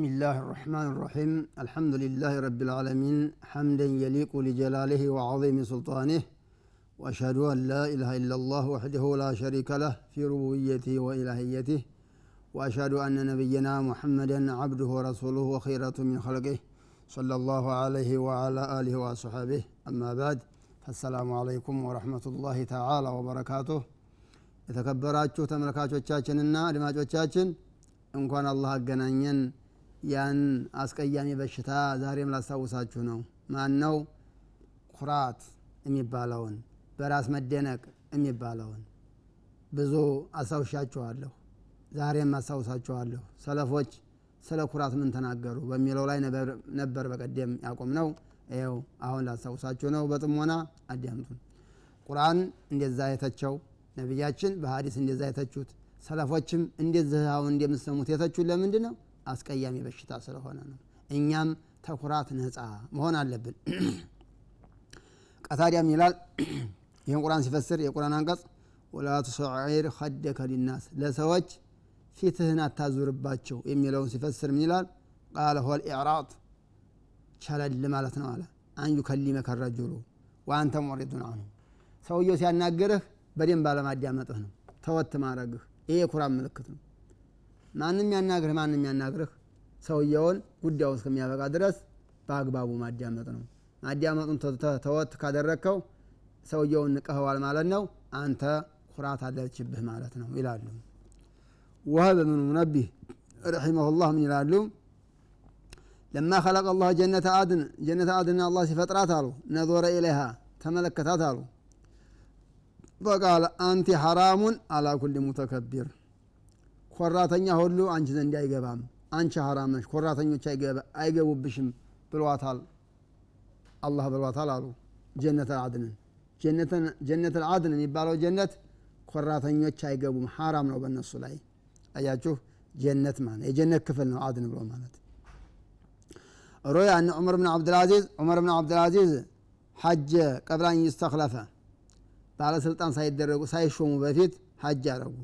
بسم الله الرحمن الرحيم الحمد لله رب العالمين حمدا يليق لجلاله وعظيم سلطانه واشهد ان لا اله الا الله وحده لا شريك له في ربوبيته والهيته واشهد ان نبينا محمدا عبده ورسوله وخيرة من خلقه صلى الله عليه وعلى اله واصحابه اما بعد فالسلام عليكم ورحمه الله تعالى وبركاته የተከበራችሁ ተመልካቾቻችንና አድማጮቻችን እንኳን አላህ አገናኘን ያን አስቀያሚ በሽታ ዛሬም ላስታውሳችሁ ነው። ማን ነው ኩራት የሚባለውን በራስ መደነቅ የሚባለውን። ብዙ አስታውሻችኋለሁ። ዛሬም አስታውሳችኋለሁ። ሰለፎች ስለ ኩራት ምን ተናገሩ በሚለው ላይ ነበር በቀደም ያቆም ነው ይው አሁን ላስታውሳችሁ ነው። በጥሞና አዳምጡን። ቁርአን እንደዛ የተቸው ነቢያችን በሀዲስ እንደዛ የተቹት ሰለፎችም እንደዚህ አሁን እንደምሰሙት የተቹት ለምንድን ነው አስቀያሚ በሽታ ስለሆነ ነው። እኛም ተኩራት ነፃ መሆን አለብን። ቀታዲያም ይላል ይህን ቁርአን ሲፈስር የቁርአን አንቀጽ ወላ ቱሰዒር ከደከ ሊናስ ለሰዎች ፊትህን አታዙርባቸው የሚለውን ሲፈስር ምን ይላል? ቃለ ሆል ኢዕራጥ ቸለል ማለት ነው አለ። አን ዩከሊመከ ረጁሉ ወአንተ ሙዕሪዱን አንሁ። ሰውየው ሲያናግርህ በደንብ አለማዳመጥህ ነው ተወት ማድረግህ። ይሄ የኩራት ምልክት ነው ማንም ያናግርህ ማንም ያናግርህ። ሰውየውን ጉዳዩ እስከሚያበቃ ድረስ በአግባቡ ማዳመጥ ነው። ማዳመጡን ተወት ካደረግከው ሰውየውን ንቀኸዋል ማለት ነው። አንተ ኩራት አለችብህ ማለት ነው ይላሉ። ወሀብ ብኑ ሙነቢህ ረሒመሁላህ ምን ይላሉ? ለማ ኸለቀ አላህ ጀነተ አድን ጀነተ አድን አላህ ሲፈጥራት አሉ። ነዞረ ኢለይሃ ተመለከታት አሉ። ፈቃለ አንቲ ሐራሙን አላ ኩል ሙተከቢር ኮራተኛ ሁሉ አንቺ ዘንድ አይገባም። አንቺ ነሽ ኮራተኞች አይገቡብሽም ብሏታል። አላህ ብሏታል አሉ። ጀነት አድንን ጀነት አድን የሚባለው ጀነት ኮራተኞች አይገቡም ሐራም ነው በእነሱ ላይ። አያችሁ ጀነት ማለት የጀነት ክፍል ነው ዐድን ብሎ ማለት። روي أن عمر بن عبد العزيز ዑመር ብን ዓብድልዓዚዝ حج قبل أن يستخلف ባለስልጣን ሳይደረጉ ሳይሾሙ በፊት ሐጅ ያደረጉ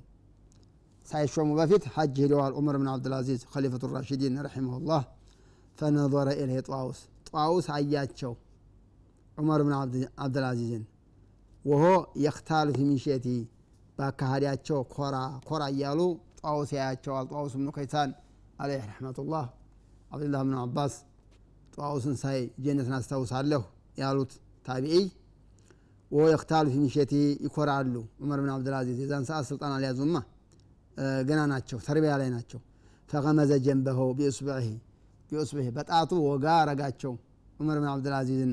ሳይሾሙ በፊት ሐጅ ሂደዋል ዑመር ብን ዓብድልዓዚዝ ከሊፈቱ ራሽዲን ረሒመሁላህ። فنظر إليه طاوس ጧውስ አያቸው ዑመር ብን ዓብድልዓዚዝን وهو يختال في مشيته በአካሃዲያቸው ኮራ ኮራ እያሉ ጧውስ ያያቸዋል። ጧውስ ብኑ ከይሳን አለይህ ረሕመቱላህ። አብዱላህ ብኑ አባስ ጧውስን ሳይ ጀነትን አስታውሳለሁ ያሉት ታቢዒይ و يختال في ይኮራሉ ዑመር ብን አብድልአዚዝ የዛን ሰዓት ስልጣን አልያዙማ ገና ናቸው ተርቢያ ላይ ናቸው። فغمز بإصبعه بإصبعه በጣቱ ወጋ ረጋቸው ዑመር ብን አብድልአዚዝን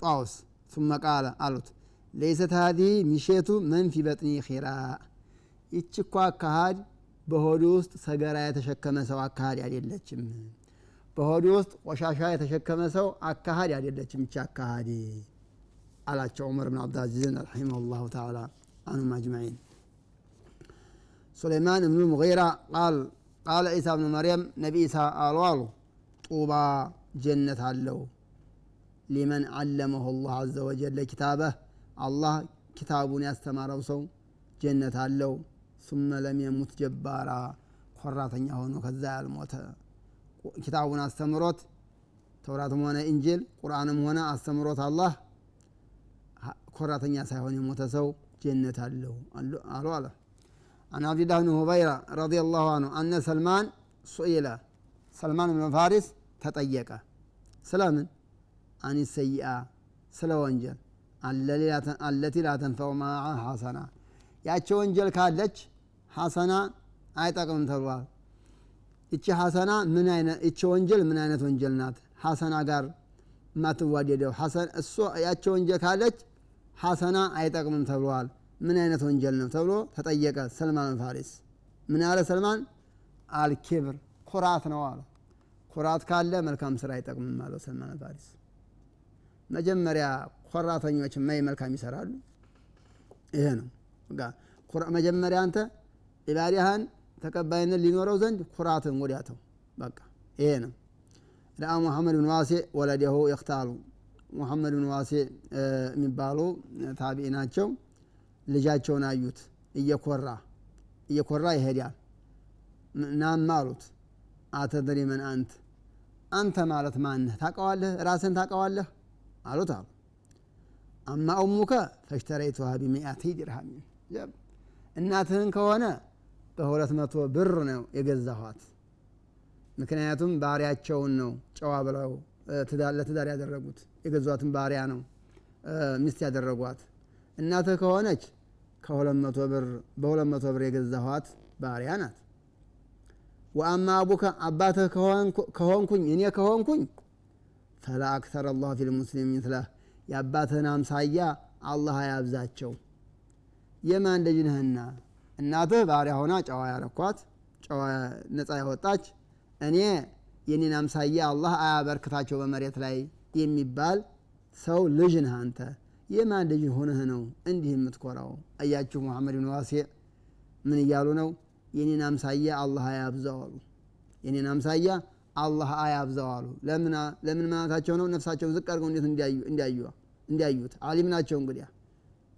ጧውስ። ثم ቃለ አሉት ለይሰት ሀዚህ ሚሼቱ መን ፊ በጥኒ ኺራ። ይች እኮ አካሃድ በሆዱ ውስጥ ሰገራ የተሸከመ ሰው አካሃድ አይደለችም በሆዱ ውስጥ ቆሻሻ የተሸከመ ሰው አካሃድ አይደለችም ይች አካሃድ አላቸው ዑመር ብን ዓብድልዓዚዝን ረሒመሁ ላሁ ተዓላ አንሁም አጅማዒን እብኑ ሙጊራ ቃል ቃለ ዒሳ ብኑ መርየም ነቢ ኢሳ አሉ አሉ ጡባ ጀነት አለው። ሊመን ዓለመሁ ላህ አዘ ወጀለ ኪታበህ አላህ ኪታቡን ያስተማረው ሰው ጀነት አለው። ሱመ ለም የሙት ጀባራ ኮራተኛ ሆኖ ከዛ ያልሞተ ኪታቡን አስተምሮት ተውራትም ሆነ እንጅል ቁርአንም ሆነ አስተምሮት አላህ ኮራተኛ ሳይሆን የሞተ ሰው ጀነት አለው አሉ አለ عن عبد الله بن هبيرة رضي الله عنه أن سلمان سئل سلمان بن فارس تطيق سلام عن السيئة سلا وانجل التي لا تنفع معها حسنة ያቺ ወንጀል ካለች ሐሰና አይጠቅምም ተብሏል እቺ ሐሰና ምን አይነት እቺ ወንጀል ምን አይነት ወንጀል ናት ሐሰና ጋር የማትዋደደው እሱ ያቺ ወንጀል ካለች ሐሰና አይጠቅምም ተብሏል ምን አይነት ወንጀል ነው ተብሎ ተጠየቀ ሰልማን ፋሪስ። ምን ያለ ሰልማን? አልኪብር ኩራት ነው አለ። ኩራት ካለ መልካም ስራ አይጠቅምም አለው ሰልማን ፋሪስ። መጀመሪያ ኮራተኞች ማይ መልካም ይሰራሉ። ይሄ ነው መጀመሪያ አንተ ኢባዲያህን ተቀባይነት ሊኖረው ዘንድ ኩራትን ወዲያተው በቃ። ይሄ ነው። ረአ ሙሐመድ ብን ዋሴ ወለደሁ የክታሉ። ሙሐመድ ብን ዋሴ የሚባሉ ታቢዒ ናቸው ልጃቸውን አዩት። እየኮራ እየኮራ ይሄዳል። ናም አሉት። አተድሪ መን አንት? አንተ ማለት ማነህ ታቀዋለህ ራስን ታቀዋለህ አሉት አሉ። አማ ኡሙከ ፈሽተረይቱሃ ቢሚአቲ ድርሃሚን እናትህን ከሆነ በሁለት መቶ ብር ነው የገዛኋት። ምክንያቱም ባሪያቸውን ነው ጨዋ ብለው ለትዳር ያደረጉት። የገዟትን ባሪያ ነው ሚስት ያደረጓት። እናትህ ከሆነች በሁለት መቶ ብር የገዛኋት ባሪያ ናት። ወአማ አቡከ አባትህ ከሆንኩኝ እኔ ከሆንኩኝ ፈላ አክተር አላህ ፊ ልሙስሊም ምትለህ የአባትህን አምሳያ አላህ አያብዛቸው። የማን ልጅ ነህና? እናትህ ባሪያ ሆና ጨዋ ያረኳት ጨዋ ነፃ ያወጣች እኔ የኔን አምሳያ አላህ አያበርክታቸው በመሬት ላይ የሚባል ሰው ልጅ ነህ አንተ የማን ልጅ ሆነህ ነው እንዲህ የምትኮራው? አያችሁ ሙሐመድ ብን ዋሲዕ ምን እያሉ ነው? የኔን አምሳያ አላህ አያብዛው አሉ። የኔን አምሳያ አላህ አያብዛው አሉ። ለምን ማለታቸው ነው? ነፍሳቸውን ዝቅ አድርገው እንዴት እንዲያዩት? አሊም ናቸው እንግዲያ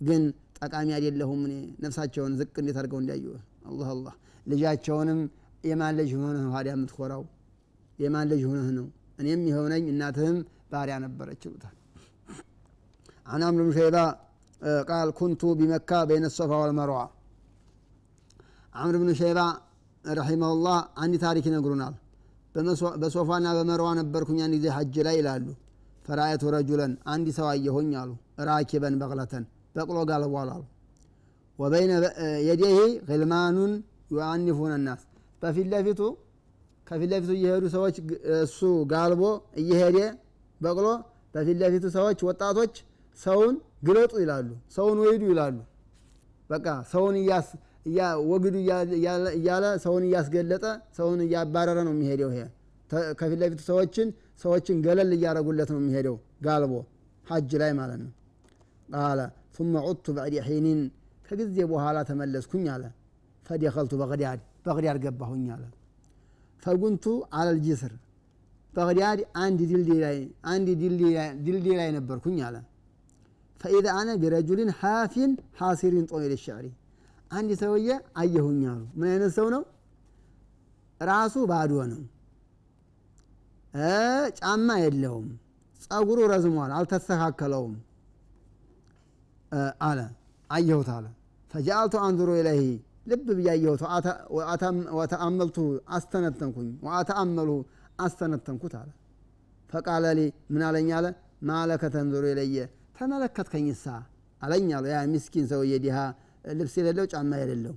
ግን ጠቃሚ አይደለሁም እኔ። ነፍሳቸውን ዝቅ እንዴት አድርገው እንዲያዩ? አላህ አላህ። ልጃቸውንም የማን ልጅ ሆነህ ነው ታዲያ የምትኮራው? የማን ልጅ ሆነህ ነው? እኔም የሆነኝ እናትህም ባሪያ ነበረች ይሉታል عن عمرو بن شيبة قال كنت بمكة بين الصفا والمروة عمرو بن شيبة رحمه الله عندي تاريخ ينقرونال በሶፋና በመርዋ ነበርኩኝ አንድ ጊዜ ሐጅ ላይ ይላሉ ፈራአየቱ ረጁለን አንድ ሰው አየሁኝ አሉ ራኪበን በቅለተን በቅሎ ጋልቧል አሉ ወበይነ የዴህ ግልማኑን ዩአኒፉን ናስ በፊት ለፊቱ ከፊት ለፊቱ እየሄዱ ሰዎች እሱ ጋልቦ እየሄደ በቅሎ በፊት ለፊቱ ሰዎች ወጣቶች ሰውን ግለጡ ይላሉ፣ ሰውን ወይዱ ይላሉ። በቃ ሰውን ወግዱ እያለ ሰውን እያስገለጠ ሰውን እያባረረ ነው የሚሄደው። ይሄ ከፊት ለፊት ሰዎችን ሰዎችን ገለል እያደረጉለት ነው የሚሄደው ጋልቦ ሀጅ ላይ ማለት ነው። ቃለ ثመ ዑድቱ በዕድ ሒኒን ከጊዜ በኋላ ተመለስኩኝ አለ። ፈደኸልቱ በቅዳድ በቅዳድ ገባሁኝ አለ። ፈጉንቱ አለል ጅስር በቅዳድ አንድ ድልድይ ላይ አንድ ድልድይ ላይ ነበርኩኝ አለ ፈኢዛ አነ ቢረጁልን ሓፊን ሓሲሪን ጦሚል ሸዕሪ አንድ ሰውዬ አየሁኝ አሉ ምን አይነት ሰው ነው ራሱ ባዶ ነው ጫማ የለውም. ጸጉሩ ረዝሟል አልተስተካከለውም። አለ። አየሁት አለ። ፈጃአልቱ አንዙሩ ኢለይህ ልብ ብያየሁት ወተአመልቱ አስተነተንኩኝ። ወአተአመሉ አስተነተንኩት አለ። فقال لي ምን አለኝ አለ። ما لك تنظر إلي ተመለከትከኝሳ? አለኝ አሉ። ያ ምስኪን ሰውዬ ዲሃ ልብስ የሌለው ጫማ የሌለው።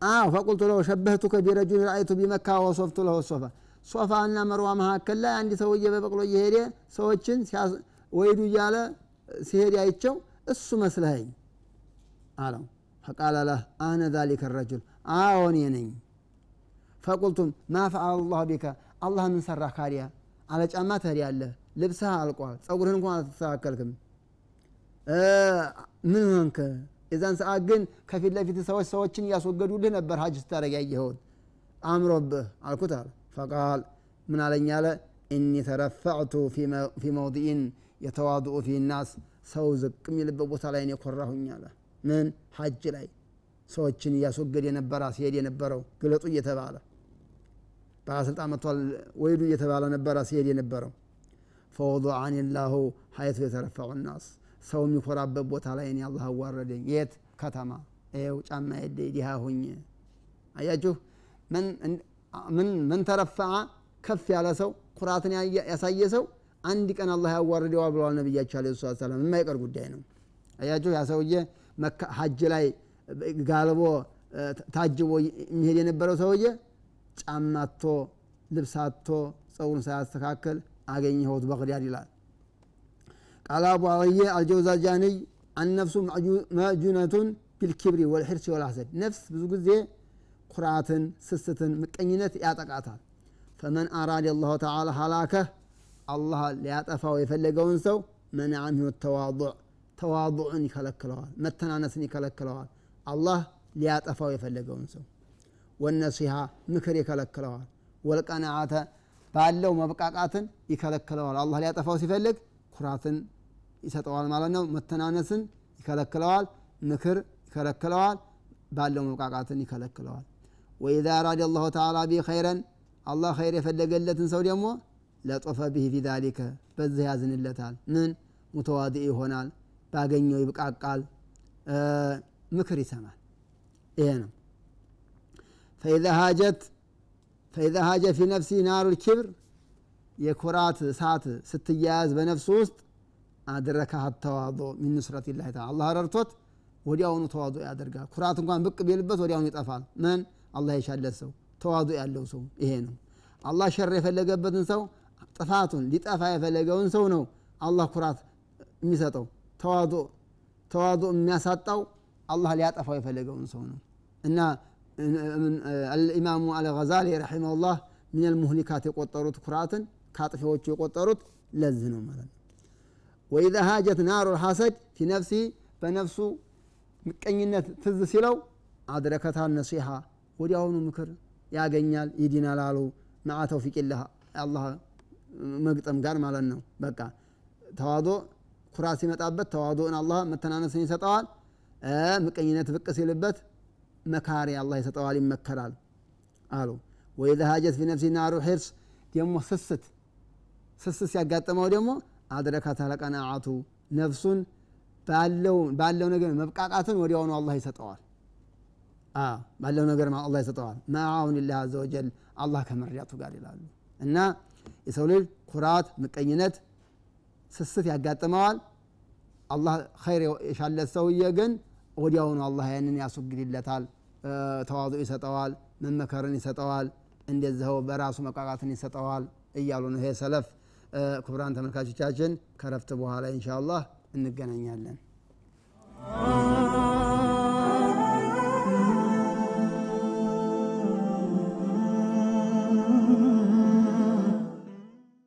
አዎ فقلت له شبهتك برجل رأيته بمكة وصفت له الصفا። ሶፋ እና መርዋ መካከል ላይ አንድ ሰውዬ በበቅሎ እየሄደ ሰዎችን ወይዱ እያለ ሲሄድ አይቸው እሱ መስለኸኝ አለው። فقال له أنا ذلك الرجل አዎን ነኝ። ፈቁልቱም ማ ፈዓለ ቢከ? አላህ ምን ሰራ ካዲያ አለ። ጫማ ትሄዳለህ ልብስህ አልቋል ጸጉርህን እንኳን አልተስተካከልክም። ምን ሆንክ? የዛን ሰዓት ግን ከፊት ለፊት ሰዎች ሰዎችን እያስወገዱልህ ነበር ሀጅ ስታደረግ ያየኸውን አምሮብህ አልኩት አለ። ፈቃል። ምን አለኝ አለ። እኒ ተረፈዕቱ ፊ መውዲኢን የተዋድኡ ፊ ናስ። ሰው ዝቅ የሚልበት ቦታ ላይ እኔ ኮራሁኝ አለ። ምን? ሀጅ ላይ ሰዎችን እያስወገድ የነበረ ሲሄድ የነበረው ግለጡ እየተባለ ባለስልጣን መጥቷል ወይዱ እየተባለ ነበረ ሲሄድ የነበረው ፈወضዓኒ ላሁ ሀይቱ የተረፈዑ ናስ። ሰው የሚኮራበት ቦታ ላይ እኔ አላህ አዋረደኝ። የት? ከተማ። ይው ጫማ የደ ዲሃ ሁኝ አያችሁ? ምን ተረፈዐ ከፍ ያለ ሰው ኩራትን ያሳየ ሰው አንድ ቀን አላህ ያዋርደዋል ብለዋል ነቢያቸው አለ ሰላት ሰላም የማይቀር ጉዳይ ነው። አያችሁ? ያ ሰውዬ ሀጅ ላይ ጋልቦ ታጅቦ የሚሄድ የነበረው ሰውዬ ጫማቶ ልብሳቶ ጸጉሩን ሳያስተካከል አገኘሁት በቅዳድ ይላል። ቃል አቡ አልየ አልጀውዛጃንይ አነፍሱ መጁነቱን ቢልኪብሪ ወልሕርሲ ወልሐሰድ ነፍስ ብዙ ጊዜ ኩራትን ስስትን ምቀኝነት ያጠቃታል። ፈመን አራድ አላሁ ተዓላ ሀላከህ አላህ ሊያጠፋው የፈለገውን ሰው መናዓ ሚሁ ተዋضዕ ተዋضዕን ይከለክለዋል መተናነስን ይከለክለዋል። አላህ ሊያጠፋው የፈለገውን ሰው ወነሲሃ ምክር ይከለክለዋል ወልቀናዓተ ባለው መብቃቃትን ይከለክለዋል። አላህ ሊያጠፋው ሲፈልግ ኩራትን ይሰጠዋል ማለት ነው። መተናነስን ይከለክለዋል። ምክር ይከለክለዋል። ባለው መብቃቃትን ይከለክለዋል። ወኢዛ አራደ አላሁ ተዓላ ቢ ኸይረን አላህ ኸይር የፈለገለትን ሰው ደግሞ ለጦፈ ብህ ፊ ዛሊከ በዚህ ያዝንለታል። ምን? ሙተዋድእ ይሆናል ባገኘው ይብቃቃል ምክር ይሰማል። ይሄ ነው። ፈኢዛ ሃጀት ፈኢዛ ሃጀ ፊ ነፍሲ ናሩ ልኪብር የኩራት እሳት ስትያያዝ በነፍሱ ውስጥ አድረካህ ተዋዶ ሚን ኑስረት ላ ተዓላ። አላህ ረድቶት ወዲያውኑ ተዋዶ ያደርጋል። ኩራት እንኳን ብቅ ቢልበት ወዲያውኑ ይጠፋል። ምን አላህ የሻለት ሰው። ተዋዶ ያለው ሰው ይሄ ነው። አላህ ሸር የፈለገበትን ሰው ጥፋቱን ሊጠፋ የፈለገውን ሰው ነው አላህ ኩራት የሚሰጠው። ተዋዶ ተዋዶ የሚያሳጣው አላህ ሊያጠፋው የፈለገውን ሰው ነው። እና አልኢማሙ አልገዛሊ ረሒመሁላህ ምን ልሙህሊካት የቆጠሩት ኩራትን ከአጥፊዎቹ የቆጠሩት ለዚህ ነው ማለት ነው። ወኢዛ ሃጀት ናሩ ልሐሰድ ፊ ነፍሲ በነፍሱ ምቀኝነት ትዝ ሲለው አድረከታ ነሲሓ ወዲያውኑ ምክር ያገኛል ይዲናል አሉ መዓ ተውፊቅላህ አላህ መግጠም ጋር ማለት ነው። በቃ ተዋዶ ኩራት ሲመጣበት ተዋዶን አላህ መተናነስን ይሰጠዋል። ምቀኝነት ብቅ ሲልበት መካሪ አላህ ይሰጠዋል ይመከራል አሉ። ወኢዛ ሃጀት ፊ ነፍሲ ናሩ ሒርስ ደግሞ ስስት ስስት ሲያጋጥመው ደግሞ አድረካት ለቀናዓቱ ነፍሱን ባለው ነገር መብቃቃትን ወዲያውኑ አላህ ይሰጠዋል። ባለው ነገር አላህ ይሰጠዋል። ማአውን ላህ አዘ ወጀል አላህ ከመርዳቱ ጋር ይላሉ። እና የሰው ልጅ ኩራት ምቀኝነት ስስት ያጋጥመዋል። አላህ ኸይር የሻለት ሰውዬ ግን ወዲያውኑ አላህ ያንን ያስወግድለታል ተዋጡ ይሰጠዋል መመከርን ይሰጠዋል እንደዚኸው በራሱ መቃቃትን ይሰጠዋል እያሉ ነው ይሄ ሰለፍ። ክቡራን ተመልካቾቻችን ከረፍት በኋላ ኢንሻ አላህ እንገናኛለን